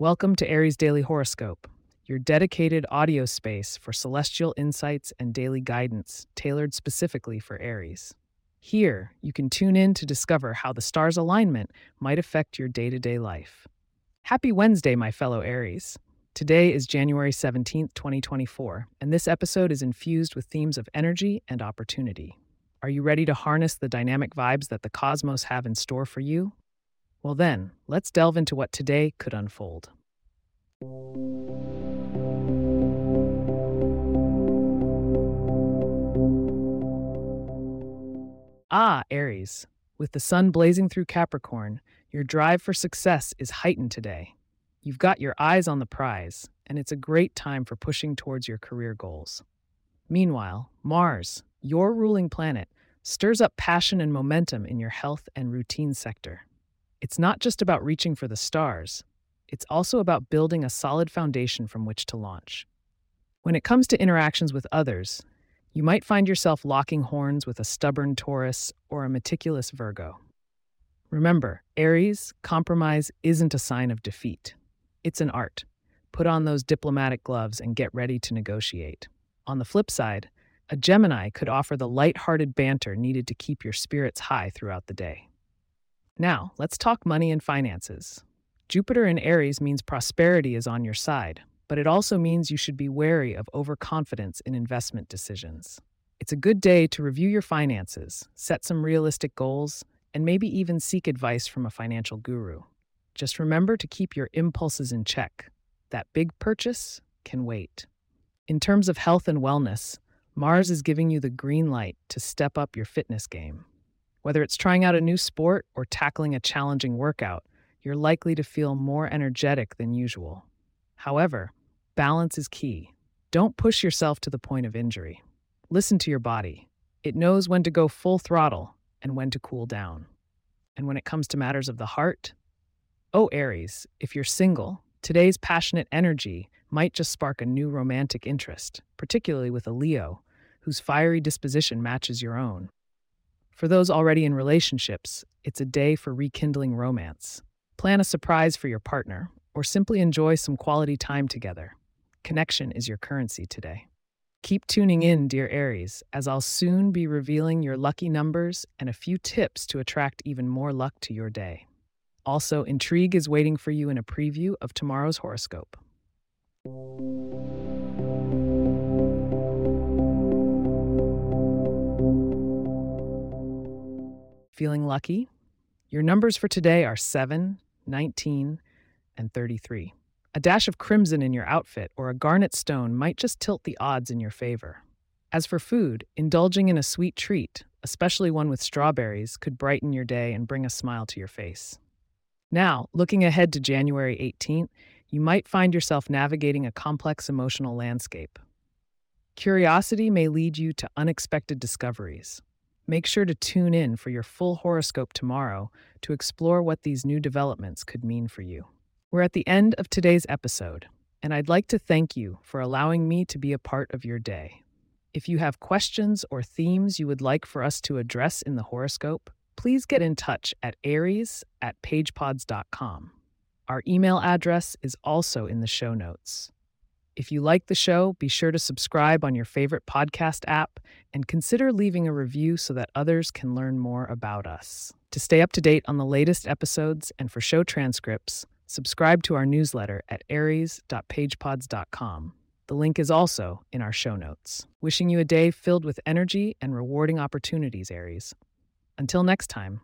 Welcome to Aries Daily Horoscope, your dedicated audio space for celestial insights and daily guidance tailored specifically for Aries. Here, you can tune in to discover how the stars' alignment might affect your day to day life. Happy Wednesday, my fellow Aries. Today is January 17th, 2024, and this episode is infused with themes of energy and opportunity. Are you ready to harness the dynamic vibes that the cosmos have in store for you? Well, then, let's delve into what today could unfold. Ah, Aries, with the sun blazing through Capricorn, your drive for success is heightened today. You've got your eyes on the prize, and it's a great time for pushing towards your career goals. Meanwhile, Mars, your ruling planet, stirs up passion and momentum in your health and routine sector. It's not just about reaching for the stars, it's also about building a solid foundation from which to launch. When it comes to interactions with others, you might find yourself locking horns with a stubborn Taurus or a meticulous Virgo. Remember, Aries, compromise isn't a sign of defeat. It's an art. Put on those diplomatic gloves and get ready to negotiate. On the flip side, a Gemini could offer the light-hearted banter needed to keep your spirits high throughout the day. Now, let's talk money and finances. Jupiter in Aries means prosperity is on your side, but it also means you should be wary of overconfidence in investment decisions. It's a good day to review your finances, set some realistic goals, and maybe even seek advice from a financial guru. Just remember to keep your impulses in check. That big purchase can wait. In terms of health and wellness, Mars is giving you the green light to step up your fitness game. Whether it's trying out a new sport or tackling a challenging workout, you're likely to feel more energetic than usual. However, balance is key. Don't push yourself to the point of injury. Listen to your body. It knows when to go full throttle and when to cool down. And when it comes to matters of the heart, oh, Aries, if you're single, today's passionate energy might just spark a new romantic interest, particularly with a Leo, whose fiery disposition matches your own. For those already in relationships, it's a day for rekindling romance. Plan a surprise for your partner, or simply enjoy some quality time together. Connection is your currency today. Keep tuning in, dear Aries, as I'll soon be revealing your lucky numbers and a few tips to attract even more luck to your day. Also, intrigue is waiting for you in a preview of tomorrow's horoscope. Feeling lucky? Your numbers for today are 7, 19, and 33. A dash of crimson in your outfit or a garnet stone might just tilt the odds in your favor. As for food, indulging in a sweet treat, especially one with strawberries, could brighten your day and bring a smile to your face. Now, looking ahead to January 18th, you might find yourself navigating a complex emotional landscape. Curiosity may lead you to unexpected discoveries. Make sure to tune in for your full horoscope tomorrow to explore what these new developments could mean for you. We're at the end of today's episode, and I'd like to thank you for allowing me to be a part of your day. If you have questions or themes you would like for us to address in the horoscope, please get in touch at aries at pagepods.com. Our email address is also in the show notes. If you like the show, be sure to subscribe on your favorite podcast app and consider leaving a review so that others can learn more about us. To stay up to date on the latest episodes and for show transcripts, subscribe to our newsletter at aries.pagepods.com. The link is also in our show notes. Wishing you a day filled with energy and rewarding opportunities, Aries. Until next time.